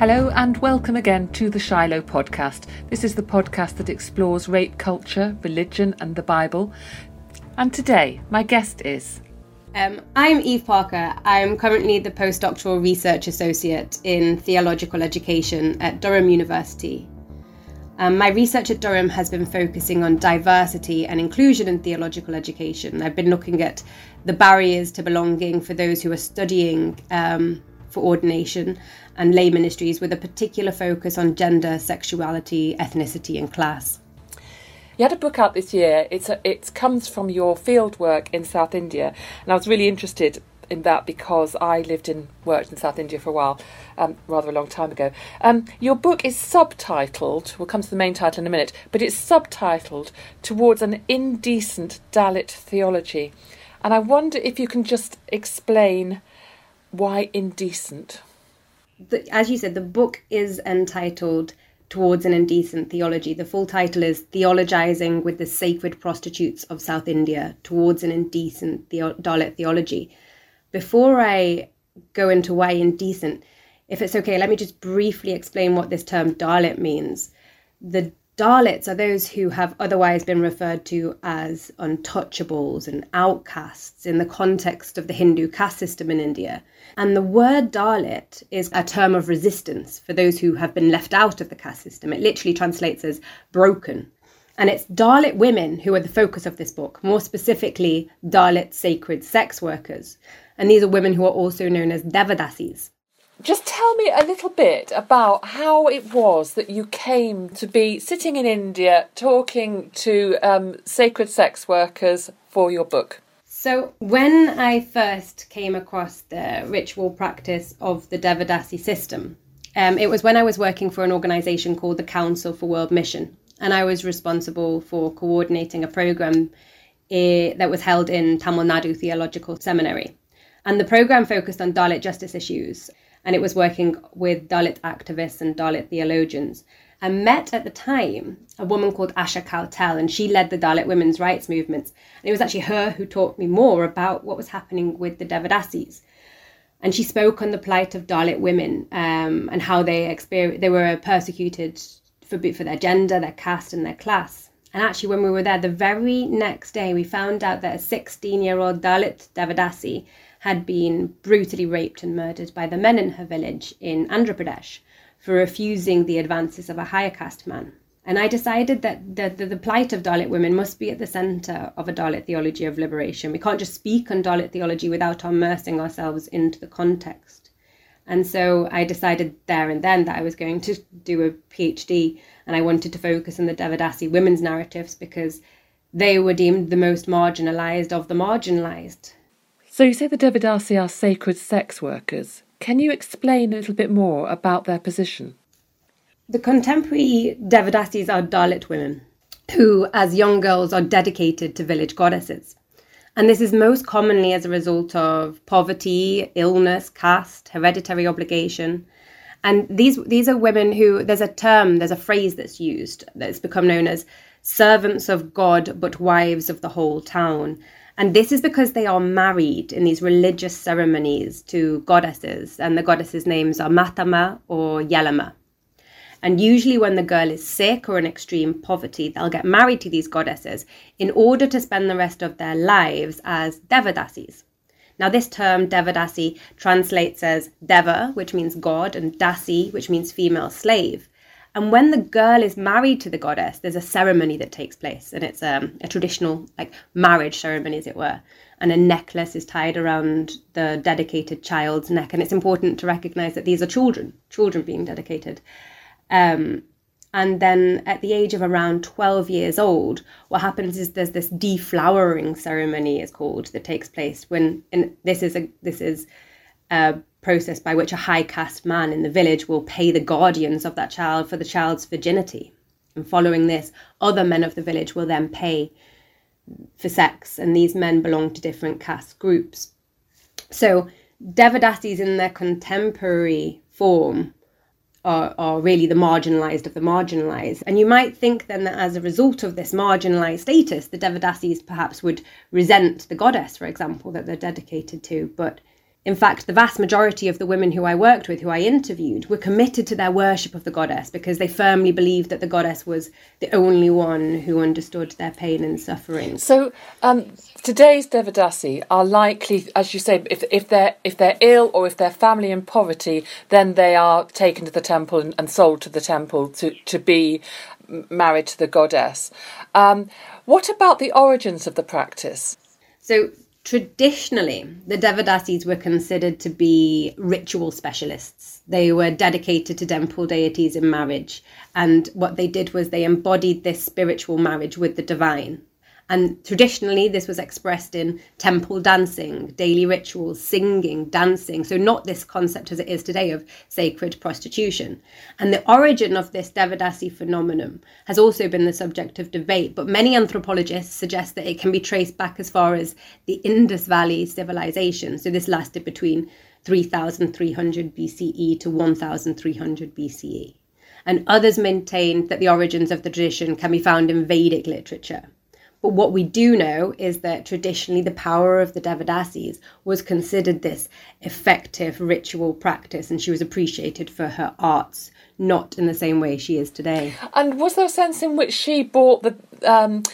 Hello and welcome again to the Shiloh podcast. This is the podcast that explores rape culture, religion, and the Bible. And today, my guest is. Um, I'm Eve Parker. I'm currently the postdoctoral research associate in theological education at Durham University. Um, my research at Durham has been focusing on diversity and inclusion in theological education. I've been looking at the barriers to belonging for those who are studying um, for ordination and lay ministries with a particular focus on gender, sexuality, ethnicity, and class. You had a book out this year. It's a, it comes from your field work in South India, and I was really interested in that because I lived and worked in South India for a while, um, rather a long time ago. Um, your book is subtitled. We'll come to the main title in a minute, but it's subtitled "Towards an Indecent Dalit Theology," and I wonder if you can just explain why indecent the, as you said, the book is entitled Towards an Indecent Theology. The full title is Theologizing with the Sacred Prostitutes of South India Towards an Indecent the- Dalit Theology. Before I go into why indecent, if it's okay, let me just briefly explain what this term Dalit means. The Dalits are those who have otherwise been referred to as untouchables and outcasts in the context of the Hindu caste system in India. And the word Dalit is a term of resistance for those who have been left out of the caste system. It literally translates as broken. And it's Dalit women who are the focus of this book, more specifically, Dalit sacred sex workers. And these are women who are also known as Devadasis. Just tell me a little bit about how it was that you came to be sitting in India talking to um, sacred sex workers for your book. So, when I first came across the ritual practice of the Devadasi system, um, it was when I was working for an organization called the Council for World Mission. And I was responsible for coordinating a program uh, that was held in Tamil Nadu Theological Seminary. And the program focused on Dalit justice issues and it was working with Dalit activists and Dalit theologians. I met at the time a woman called Asha Kowtal, and she led the Dalit women's rights movements. And it was actually her who taught me more about what was happening with the Devadasis. And she spoke on the plight of Dalit women um, and how they exper- they were persecuted for, for their gender, their caste, and their class. And actually, when we were there, the very next day, we found out that a 16 year old Dalit Devadasi had been brutally raped and murdered by the men in her village in Andhra Pradesh for refusing the advances of a higher caste man. And I decided that the, the, the, plight of Dalit women must be at the centre of a Dalit theology of liberation. We can't just speak on Dalit theology without immersing ourselves into the context. And so I decided there and then that I was going to do a PhD and I wanted to focus on the Devadasi women's narratives because they were deemed the most marginalised of the marginalised. So you say the Devadasi are sacred sex workers. Can you explain a little bit more about their position? The contemporary Devadasis are Dalit women who, as young girls, are dedicated to village goddesses. And this is most commonly as a result of poverty, illness, caste, hereditary obligation. And these these are women who there's a term, there's a phrase that's used that's become known as servants of God but wives of the whole town. And this is because they are married in these religious ceremonies to goddesses, and the goddesses' names are Mathamma or Yellamma. And usually, when the girl is sick or in extreme poverty, they'll get married to these goddesses in order to spend the rest of their lives as Devadasis. Now, this term Devadasi translates as Deva, which means God, and Dasi, which means female slave. And when the girl is married to the goddess, there's a ceremony that takes place, and it's um, a traditional like marriage ceremony, as it were. And a necklace is tied around the dedicated child's neck, and it's important to recognize that these are children, children being dedicated. Um, and then at the age of around 12 years old, what happens is there's this deflowering ceremony, is called, that takes place when, and this is a this is a process by which a high caste man in the village will pay the guardians of that child for the child's virginity. And following this, other men of the village will then pay for sex, and these men belong to different caste groups. So, Devadasis in their contemporary form are, are really the marginalized of the marginalized. And you might think then that as a result of this marginalized status, the Devadasis perhaps would resent the goddess, for example, that they're dedicated to. But in fact, the vast majority of the women who I worked with, who I interviewed, were committed to their worship of the goddess because they firmly believed that the goddess was the only one who understood their pain and suffering. So um, today's Devadasi are likely, as you say, if, if they're if they're ill or if they're family in poverty, then they are taken to the temple and, and sold to the temple to to be married to the goddess. Um, what about the origins of the practice? So Traditionally, the Devadasis were considered to be ritual specialists. They were dedicated to temple deities in marriage, and what they did was they embodied this spiritual marriage with the divine. And traditionally, this was expressed in temple dancing, daily rituals, singing, dancing. So, not this concept as it is today of sacred prostitution. And the origin of this Devadasi phenomenon has also been the subject of debate, but many anthropologists suggest that it can be traced back as far as the Indus Valley civilization. So, this lasted between 3300 BCE to 1300 BCE. And others maintain that the origins of the tradition can be found in Vedic literature. But what we do know is that traditionally the power of the Devadasis was considered this effective ritual practice, and she was appreciated for her arts, not in the same way she is today. And was there a sense in which she brought the. Um,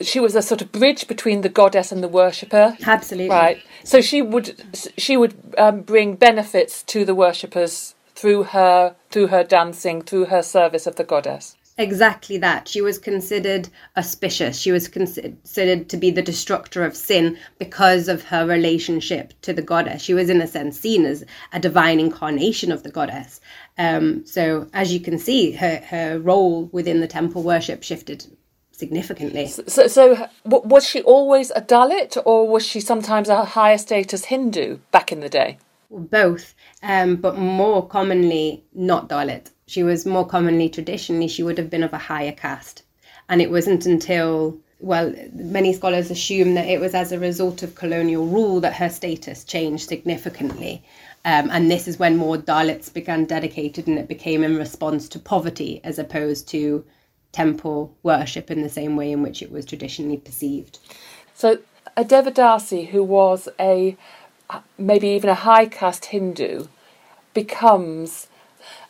she was a sort of bridge between the goddess and the worshipper. Absolutely. Right. So she would she would um, bring benefits to the worshippers through her through her dancing, through her service of the goddess. Exactly that. She was considered auspicious. She was considered to be the destructor of sin because of her relationship to the goddess. She was, in a sense, seen as a divine incarnation of the goddess. Um, so, as you can see, her, her role within the temple worship shifted significantly. So, so was she always a Dalit or was she sometimes a higher status Hindu back in the day? Both, um, but more commonly not Dalit she was more commonly traditionally she would have been of a higher caste. And it wasn't until well many scholars assume that it was as a result of colonial rule that her status changed significantly. Um, and this is when more dalits began dedicated and it became in response to poverty as opposed to temple worship in the same way in which it was traditionally perceived. So a devadasi who was a maybe even a high caste hindu becomes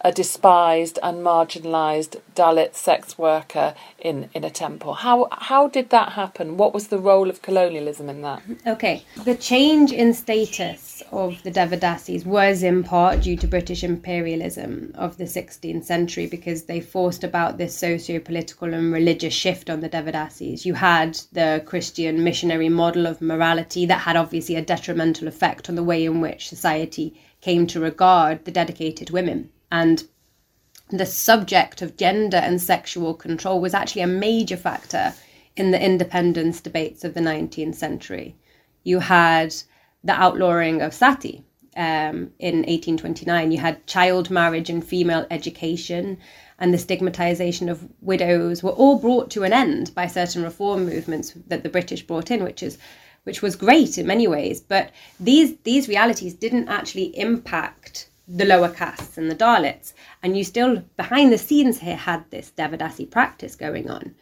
a despised and marginalised Dalit sex worker in, in a temple. How how did that happen? What was the role of colonialism in that? Okay, the change in status of the Devadasis was in part due to British imperialism of the 16th century because they forced about this socio-political and religious shift on the Devadasis. You had the Christian missionary model of morality that had obviously a detrimental effect on the way in which society came to regard the dedicated women and the subject of gender and sexual control was actually a major factor in the independence debates of the 19th century. You had the outlawing of sati um, in 1829, you had child marriage and female education, and the stigmatization of widows were all brought to an end by certain reform movements that the British brought in, which is which was great in many ways. But these these realities didn't actually impact the lower castes and the Dalits. And you still, behind the scenes here, had this Devadasi practice going on.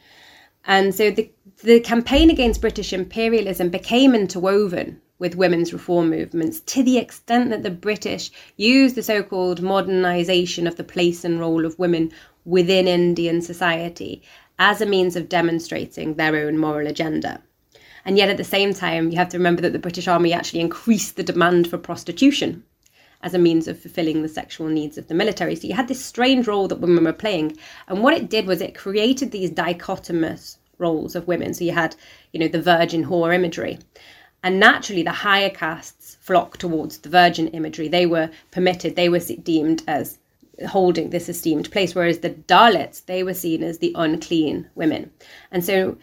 And so the, the campaign against British imperialism became interwoven with women's reform movements to the extent that the British used the so called modernisation of the place and role of women within Indian society as a means of demonstrating their own moral agenda. And yet, at the same time, you have to remember that the British Army actually increased the demand for prostitution as a means of fulfilling the sexual needs of the military. So you had this strange role that women were playing. And what it did was it created these dichotomous roles of women. So you had, you know, the virgin whore imagery. And naturally, the higher castes flocked towards the virgin imagery. They were permitted, they were deemed as holding this esteemed place, whereas the Dalits, they were seen as the unclean women. And so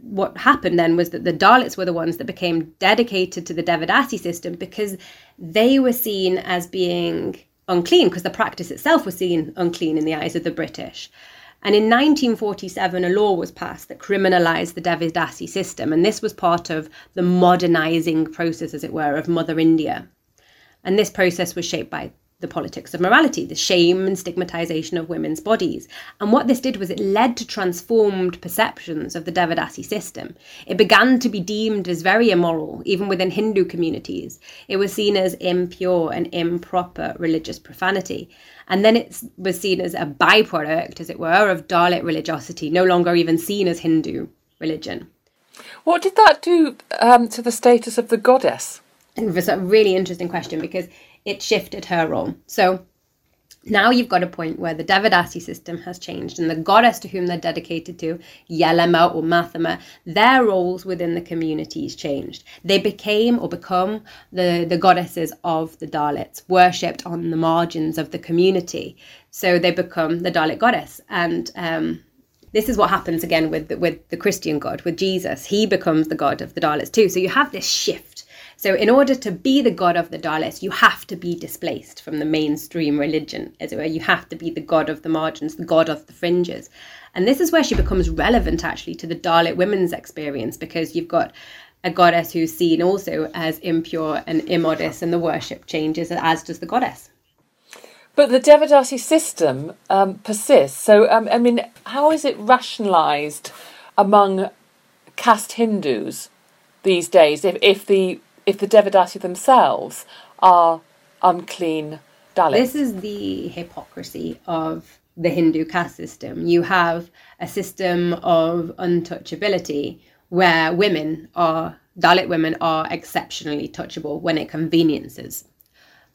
what happened then was that the Dalits were the ones that became dedicated to the Devadasi system because they were seen as being unclean because the practice itself was seen unclean in the eyes of the British. And in 1947, a law was passed that criminalised the Devadasi system, and this was part of the modernising process, as it were, of Mother India. And this process was shaped by the politics of morality, the shame and stigmatization of women's bodies. And what this did was it led to transformed perceptions of the Devadasi system. It began to be deemed as very immoral, even within Hindu communities. It was seen as impure and improper religious profanity. And then it was seen as a byproduct, as it were, of Dalit religiosity, no longer even seen as Hindu religion. What did that do um, to the status of the goddess? And was a really interesting question because it shifted her role. So now you've got a point where the Devadasi system has changed, and the goddess to whom they're dedicated to, Yellamma or Mathamma, their roles within the communities changed. They became or become the, the goddesses of the Dalits, worshipped on the margins of the community. So they become the Dalit goddess. And um, this is what happens again with the, with the Christian God, with Jesus. He becomes the God of the Dalits too. So you have this shift so, in order to be the god of the Dalits, you have to be displaced from the mainstream religion, as it were. You have to be the god of the margins, the god of the fringes. And this is where she becomes relevant actually to the Dalit women's experience because you've got a goddess who's seen also as impure and immodest, and the worship changes as does the goddess. But the Devadasi system um, persists. So, um, I mean, how is it rationalised among caste Hindus these days if, if the if the Devadasi themselves are unclean Dalits. This is the hypocrisy of the Hindu caste system. You have a system of untouchability where women are, Dalit women are exceptionally touchable when it conveniences.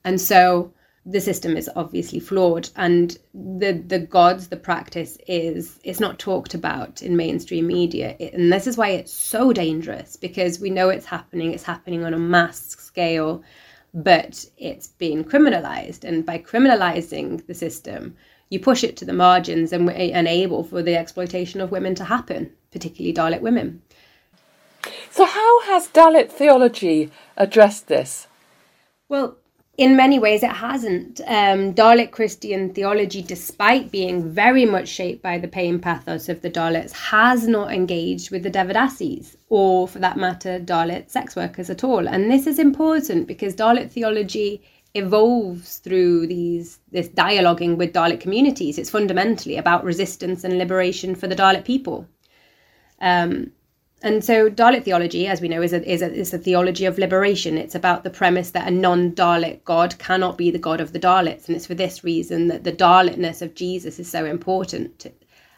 And so the system is obviously flawed and the the gods the practice is it's not talked about in mainstream media. And this is why it's so dangerous because we know it's happening it's happening on a mass scale but it's being criminalized. And by criminalizing the system you push it to the margins and enable for the exploitation of women to happen particularly dalit women. So how has dalit theology addressed this? Well in many ways, it hasn't. Um, Dalit Christian theology, despite being very much shaped by the pain pathos of the Dalits, has not engaged with the Devadasis, or for that matter, Dalit sex workers at all. And this is important because Dalit theology evolves through these this dialoguing with Dalit communities. It's fundamentally about resistance and liberation for the Dalit people. Um, and so Dalit theology, as we know, is a, is a, is a theology of liberation. It's about the premise that a non-Dalit God cannot be the God of the Dalits. And it's for this reason that the Dalitness of Jesus is so important.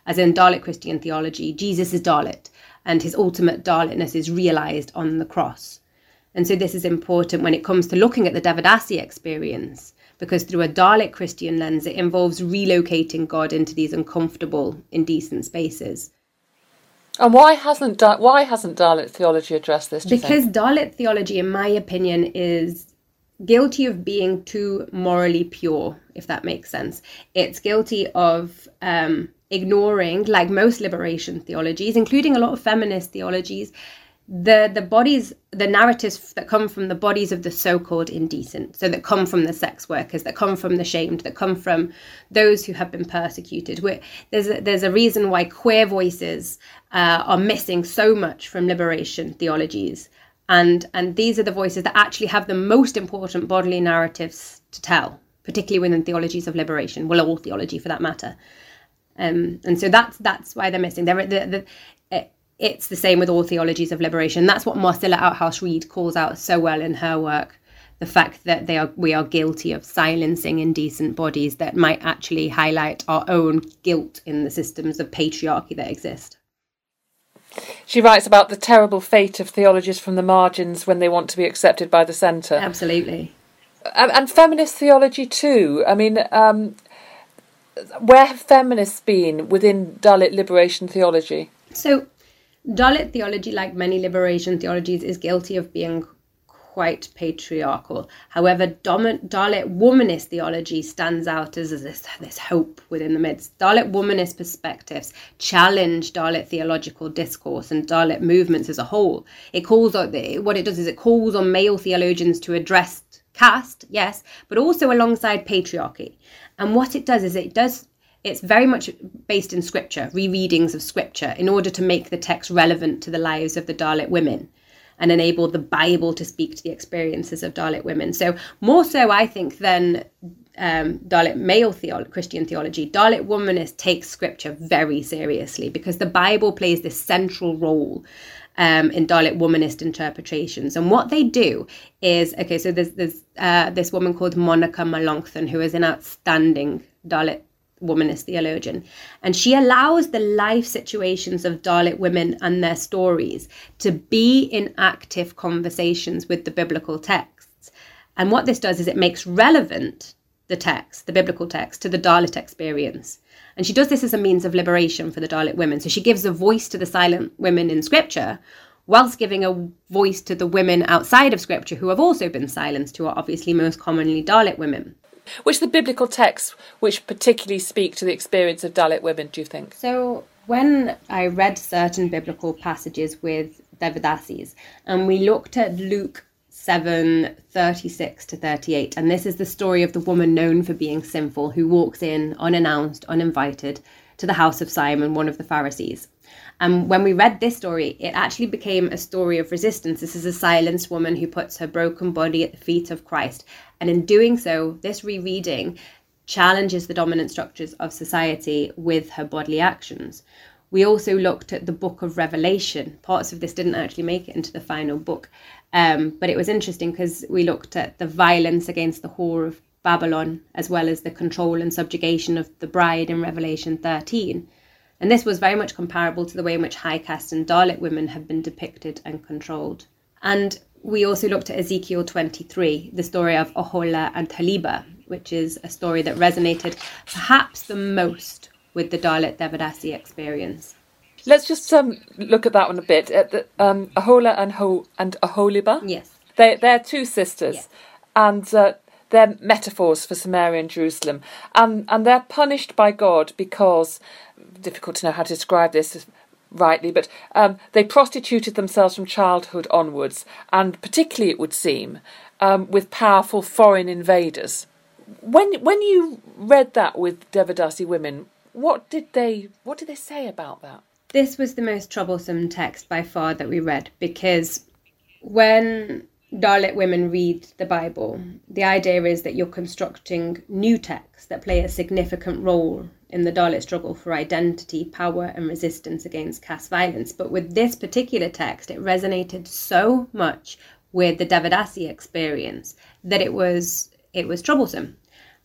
As in Dalit Christian theology, Jesus is Dalit and his ultimate Dalitness is realized on the cross. And so this is important when it comes to looking at the Devadasi experience, because through a Dalit Christian lens, it involves relocating God into these uncomfortable, indecent spaces. And why hasn't why hasn't Dalit theology addressed this? Because Dalit theology, in my opinion, is guilty of being too morally pure, if that makes sense. It's guilty of um, ignoring, like most liberation theologies, including a lot of feminist theologies, the the bodies the narratives that come from the bodies of the so-called indecent so that come from the sex workers that come from the shamed that come from those who have been persecuted. We're, there's a, there's a reason why queer voices uh, are missing so much from liberation theologies. And and these are the voices that actually have the most important bodily narratives to tell particularly within theologies of liberation. Well all theology for that matter. Um, and so that's that's why they're missing. They're, the, the, it's the same with all theologies of liberation. That's what Marcella Althaus-Reid calls out so well in her work. The fact that they are we are guilty of silencing indecent bodies that might actually highlight our own guilt in the systems of patriarchy that exist. She writes about the terrible fate of theologies from the margins when they want to be accepted by the centre. Absolutely. And, and feminist theology too. I mean, um, where have feminists been within Dalit liberation theology? So Dalit theology, like many liberation theologies, is guilty of being quite patriarchal. However, Dalit womanist theology stands out as this, this hope within the midst. Dalit womanist perspectives challenge Dalit theological discourse and Dalit movements as a whole. It calls on what it does is it calls on male theologians to address caste, yes, but also alongside patriarchy. And what it does is it does it's very much based in scripture, rereadings of scripture, in order to make the text relevant to the lives of the Dalit women. and enable the Bible to speak to the experiences of Dalit women. So, more so, I think, than um, Dalit male theolo- Christian theology, Dalit womanists take scripture very seriously because the Bible plays this central role um, in Dalit womanist interpretations. And what they do is okay, so there's, there's uh, this woman called Monica Melanchthon, who is an outstanding Dalit womanist theologian. And she allows the life situations of Dalit women and their stories to be in active conversations with the biblical texts. And what this does is it makes relevant the text, the biblical text, to the Dalit experience. And she does this as a means of liberation for the Dalit women. So she gives a voice to the silent women in scripture, whilst giving a voice to the women outside of scripture who have also been silenced, who are obviously most commonly Dalit women. Which the biblical texts which particularly speak to the experience of Dalit women, do you think? So when I read certain biblical passages with Devadasis, and we looked at Luke 7 36 to 38. And this is the story of the woman known for being sinful who walks in unannounced, uninvited to the house of Simon, one of the Pharisees. And when we read this story, it actually became a story of resistance. This is a silenced woman who puts her broken body at the feet of Christ. And in doing so, this rereading challenges the dominant structures of society with her bodily actions. We also looked at the book of Revelation. Parts of this didn't actually make it into the final book, um, but it was interesting because we looked at the violence against the whore of Babylon, as well as the control and subjugation of the bride in Revelation 13. And this was very much comparable to the way in which high caste and Dalit women have been depicted and controlled. And we also looked at Ezekiel 23, the story of Ohola and Taliba, which is a story that resonated perhaps the most with the Dalit Devadasi experience. Let's just um, look at that one a bit. At the, um, Ahola and Ho and Aholiba. Yes. They they're two sisters, Yes. and uh, they're metaphors for Samaria and Jerusalem, and and they're punished by God because difficult to know how to describe this rightly, but um, they prostituted themselves from childhood onwards, and particularly it would seem um, with powerful foreign invaders. When when you read that with Devadasi women, what did they what did they say about that? This was the most troublesome text by far that we read because when Dalit women read the Bible, the idea is that you're constructing new texts that play a significant role in the Dalit struggle for identity, power, and resistance against caste violence. But with this particular text, it resonated so much with the Devadasi experience that it was it was troublesome.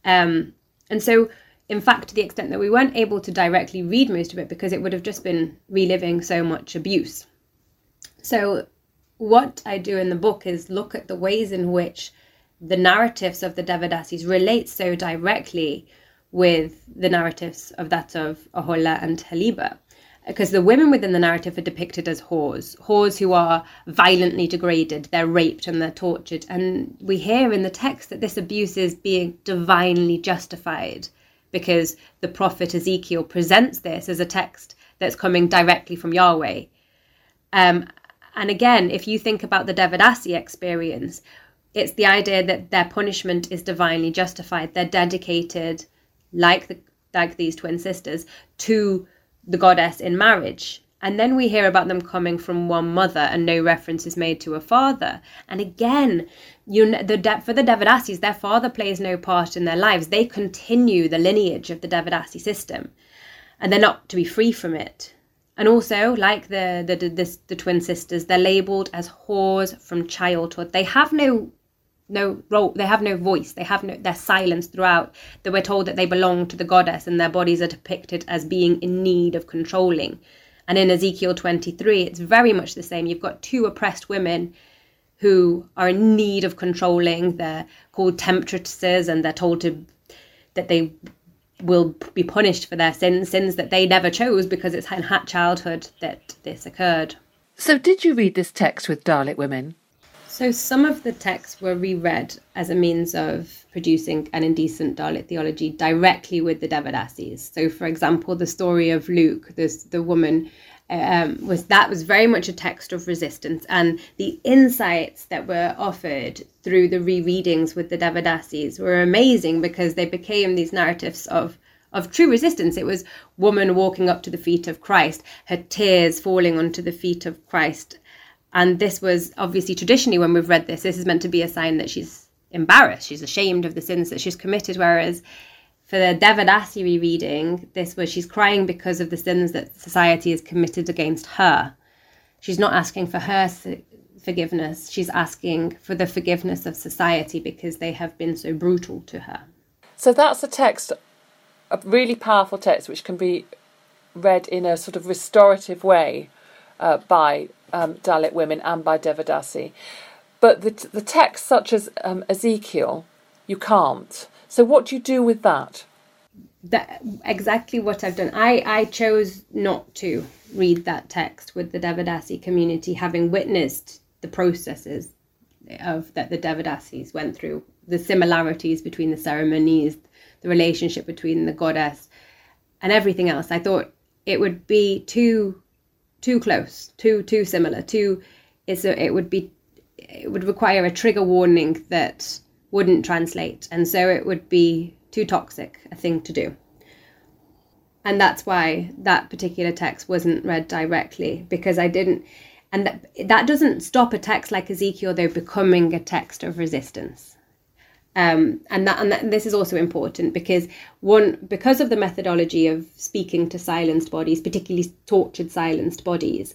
Um, and so, in fact, to the extent that we weren't able to directly read most of it because it would have just been reliving so much abuse. So, what I do in the book is look at the ways in which the narratives of the Devadasis relate so directly with the narratives of that of Ahola and Haliba. Because the women within the narrative are depicted as whores, whores who are violently degraded, they're raped and they're tortured. And we hear in the text that this abuse is being divinely justified because the prophet Ezekiel presents this as a text that's coming directly from Yahweh. Um, and again, if you think about the Devadasi experience, it's the idea that their punishment is divinely justified. They're dedicated, like the like these twin sisters, to the goddess in marriage. And then we hear about them coming from one mother, and no reference is made to a father. And again, you kn- the De- for the Devadasis, their father plays no part in their lives. They continue the lineage of the Devadasi system, and they're not to be free from it. And also, like the the, the the twin sisters, they're labelled as whores from childhood. They have no no role they have no voice. They have no they're silenced throughout. That we're told that they belong to the goddess and their bodies are depicted as being in need of controlling. And in ezekiel 23 it's very much the same. You've got two oppressed women who are in need of controlling. They're called temptresses and they're told to that they will be punished for their sins sins that they never chose because it's in hat childhood that this occurred So, did you read this text with Dalit women? So some of the texts were reread as a means of producing an indecent Dalit theology directly with the Devadasis. So, for example, the story of Luke, this the woman, um, was that was very much a text of resistance, and the insights that were offered through the rereadings with the Devadasis were amazing because they became these narratives of of true resistance. It was woman walking up to the feet of Christ, her tears falling onto the feet of Christ, And this was obviously traditionally when we've read this, this is meant to be a sign that she's embarrassed, she's ashamed of the sins that she's committed. Whereas for the Devadasi reading, this was she's crying because of the sins that society has committed against her. She's not asking for her forgiveness, she's asking for the forgiveness of society because they have been so brutal to her. So that's a text, a really powerful text, which can be read in a sort of restorative way uh, by um, Dalit women and by Devadasi. But the, the such as um, Ezekiel, you can't. So what do you do with that? That exactly what I've done. I, I chose not to read that text with the Devadasi community, having witnessed the processes of that the Devadasis went through, the similarities between the ceremonies, the relationship between the goddess, and everything else. I thought it would be too too close, too too similar, too it's a, it would be it would require a trigger warning that wouldn't translate, and so it would be too toxic a thing to do. And that's why that particular text wasn't read directly because I didn't and that, that doesn't stop a text like Ezekiel though becoming a text of resistance. Um, and that and that, this is also important because one because of the methodology of speaking to silenced bodies, particularly tortured silenced bodies,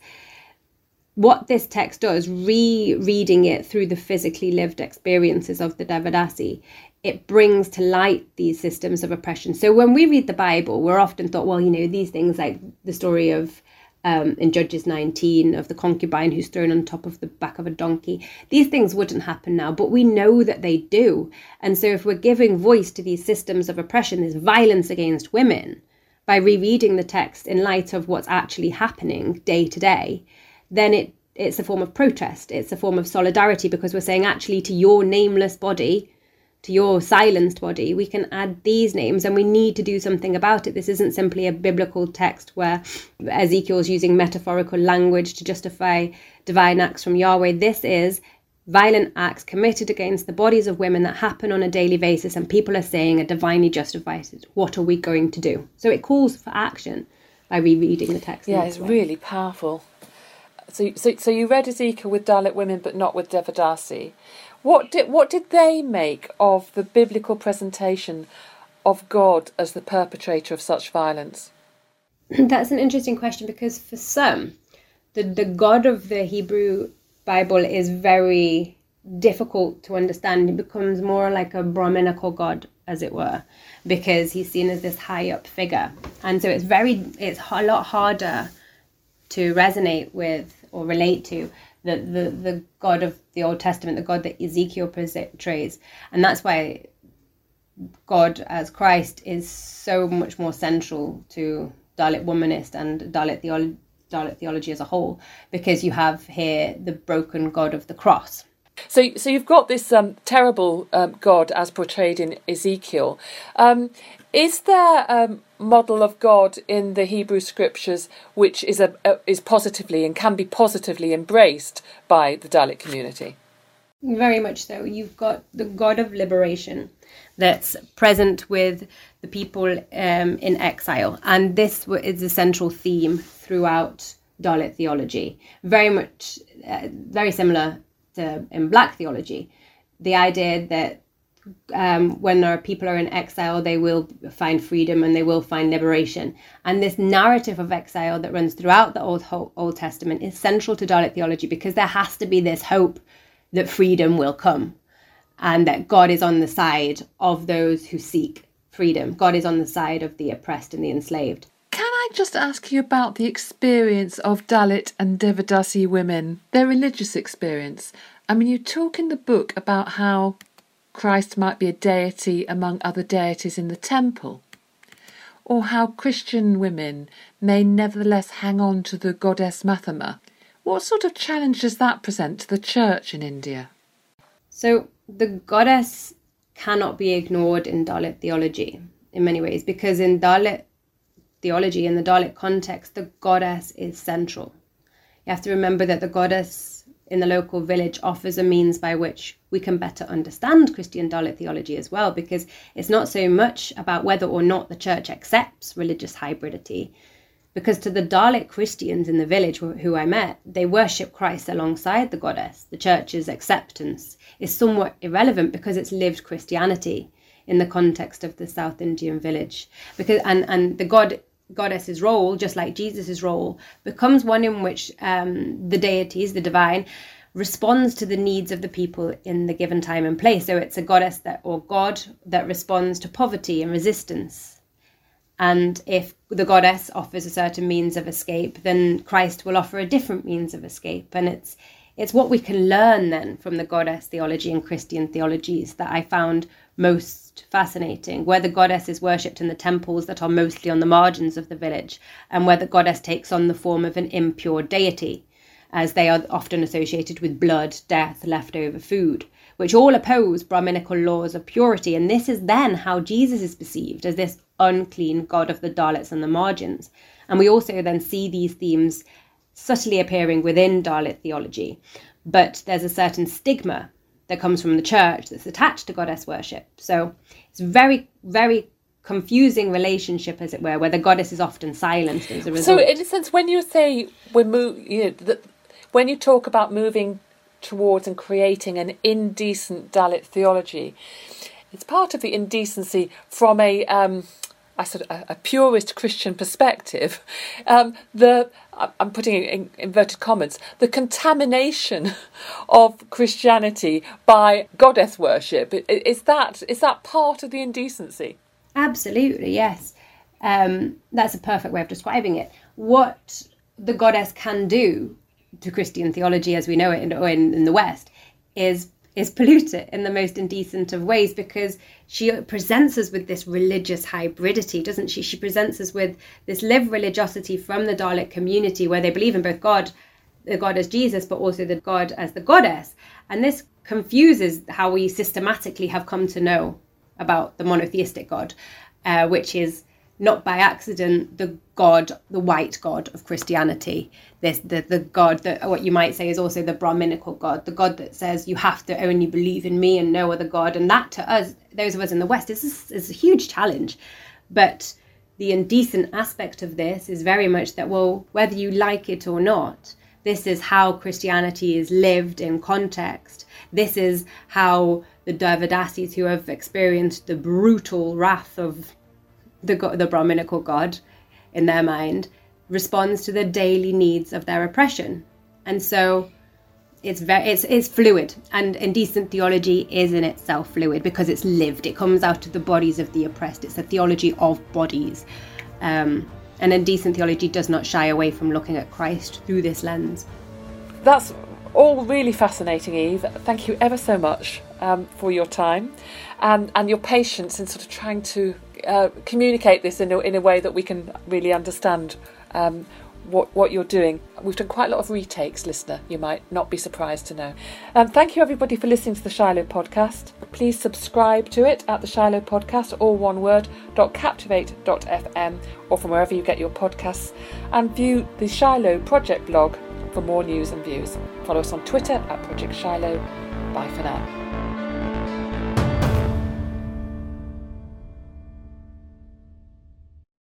what this text does, rereading it through the physically lived experiences of the Devadasi, it brings to light these systems of oppression. So when we read the Bible, we're often thought, well, you know, these things like the story of um, in Judges 19 of the concubine who's thrown on top of the back of a donkey. These things wouldn't happen now, but we know that they do. And so, if we're giving voice to these systems of oppression, this violence against women, by rereading the text in light of what's actually happening day to day, then it it's a form of protest. It's a form of solidarity because we're saying actually to your nameless body, to your silenced body, we can add these names and we need to do something about it. This isn't simply a biblical text where Ezekiel's using metaphorical language to justify divine acts from Yahweh. This is violent acts committed against the bodies of women that happen on a daily basis and people are saying are divinely justified. What are we going to do? So it calls for action by rereading the text. Yeah, it's way. really powerful. So, so, so you read Ezekiel with Dalit women, but not with Devadasi. What did what did they make of the biblical presentation of God as the perpetrator of such violence? That's an interesting question because for some, the, the God of the Hebrew Bible is very difficult to understand. He becomes more like a Brahminical God, as it were, because he's seen as this high up figure. And so it's very it's a lot harder to resonate with or relate to the, the, the God of the Old Testament, the God that Ezekiel portrays. And that's why God as Christ is so much more central to Dalit womanist and Dalit theology. Dalit theology as a whole, because you have here the broken God of the cross. So, so you've got this um, terrible um, God as portrayed in Ezekiel. Um, is there a model of God in the Hebrew scriptures which is a, a, is positively and can be positively embraced by the Dalit community? Very much so. You've got the God of liberation that's present with the people um, in exile, and this is a central theme throughout Dalit theology. Very much, uh, very similar to in Black theology, the idea that um, when our people are in exile, they will find freedom and they will find liberation. And this narrative of exile that runs throughout the Old Old Testament is central to Dalit theology because there has to be this hope that freedom will come, and that God is on the side of those who seek freedom. God is on the side of the oppressed and the enslaved. I just ask you about the experience of Dalit and Devadasi women, their religious experience? I mean, you talk in the book about how Christ might be a deity among other deities in the temple, or how Christian women may nevertheless hang on to the goddess Mathamma. What sort of challenge does that present to the church in India? So, the goddess cannot be ignored in Dalit theology in many ways because in Dalit theology, in the Dalit context, the goddess is central. You have to remember that the goddess in the local village offers a means by which we can better understand Christian Dalit theology as well, because it's not so much about whether or not the church accepts religious hybridity, Because to the Dalit Christians in the village who I met, they worship Christ alongside the goddess. The church's acceptance is somewhat irrelevant because it's lived Christianity in the context of the South Indian village. Because and, and the god goddess's role, just like Jesus's role, becomes one in which um, the deities, the divine, responds to the needs of the people in the given time and place. So it's a goddess that or god that responds to poverty and resistance. And if the goddess offers a certain means of escape, then Christ will offer a different means of escape. And it's it's what we can learn then from the goddess theology and Christian theologies that I found most fascinating, where the goddess is worshipped in the temples that are mostly on the margins of the village, and where the goddess takes on the form of an impure deity, as they are often associated with blood, death, leftover food, which all oppose Brahminical laws of purity. And this is then how Jesus is perceived as this unclean god of the Dalits and the margins. And we also then see these themes subtly appearing within Dalit theology. But there's a certain stigma that comes from the church that's attached to goddess worship. So it's very, very confusing relationship, as it were, where the goddess is often silenced as a result. So, in a sense, when you say we're move, you know, the, when you talk about moving towards and creating an indecent Dalit theology, it's part of the indecency from a um, a sort of a, a purist Christian perspective, um, the I'm putting in inverted commas, the contamination of Christianity by goddess worship is that is that part of the indecency? Absolutely, yes. Um, that's a perfect way of describing it. What the goddess can do to Christian theology as we know it in, in, in the West is is pollute it in the most indecent of ways because she presents us with this religious hybridity, doesn't she? She presents us with this live religiosity from the Dalit community where they believe in both God, the God as Jesus, but also the God as the goddess. And this confuses how we systematically have come to know about the monotheistic God, uh, which is not by accident the god the white god of christianity. This the, the god that what you might say is also the brahminical god the god that says you have to only believe in me and no other god. And that to us those of us in the west is, is a huge challenge. But the indecent aspect of this is very much that well whether you like it or not this is how christianity is lived in context. This is how the Devadasis who have experienced the brutal wrath of the the Brahminical god in their mind responds to the daily needs of their oppression, and so it's very it's it's fluid. And indecent theology is in itself fluid because it's lived. It comes out of the bodies of the oppressed. It's a theology of bodies. Um, and indecent theology does not shy away from looking at christ through this lens. That's all really fascinating eve. Thank you ever so much um, for your time and, and your patience in sort of trying to uh, communicate this in a, in a way that we can really understand um, what, what you're doing. We've done quite a lot of retakes, listener, you might not be surprised to know. Um, thank you, everybody, for listening to the Shiloh podcast. Please subscribe to it at the Shiloh podcast, all one word, .captivate.fm, or from wherever you get your podcasts, and view the Shiloh project blog for more news and views. Follow us on Twitter at Project Shiloh. Bye for now.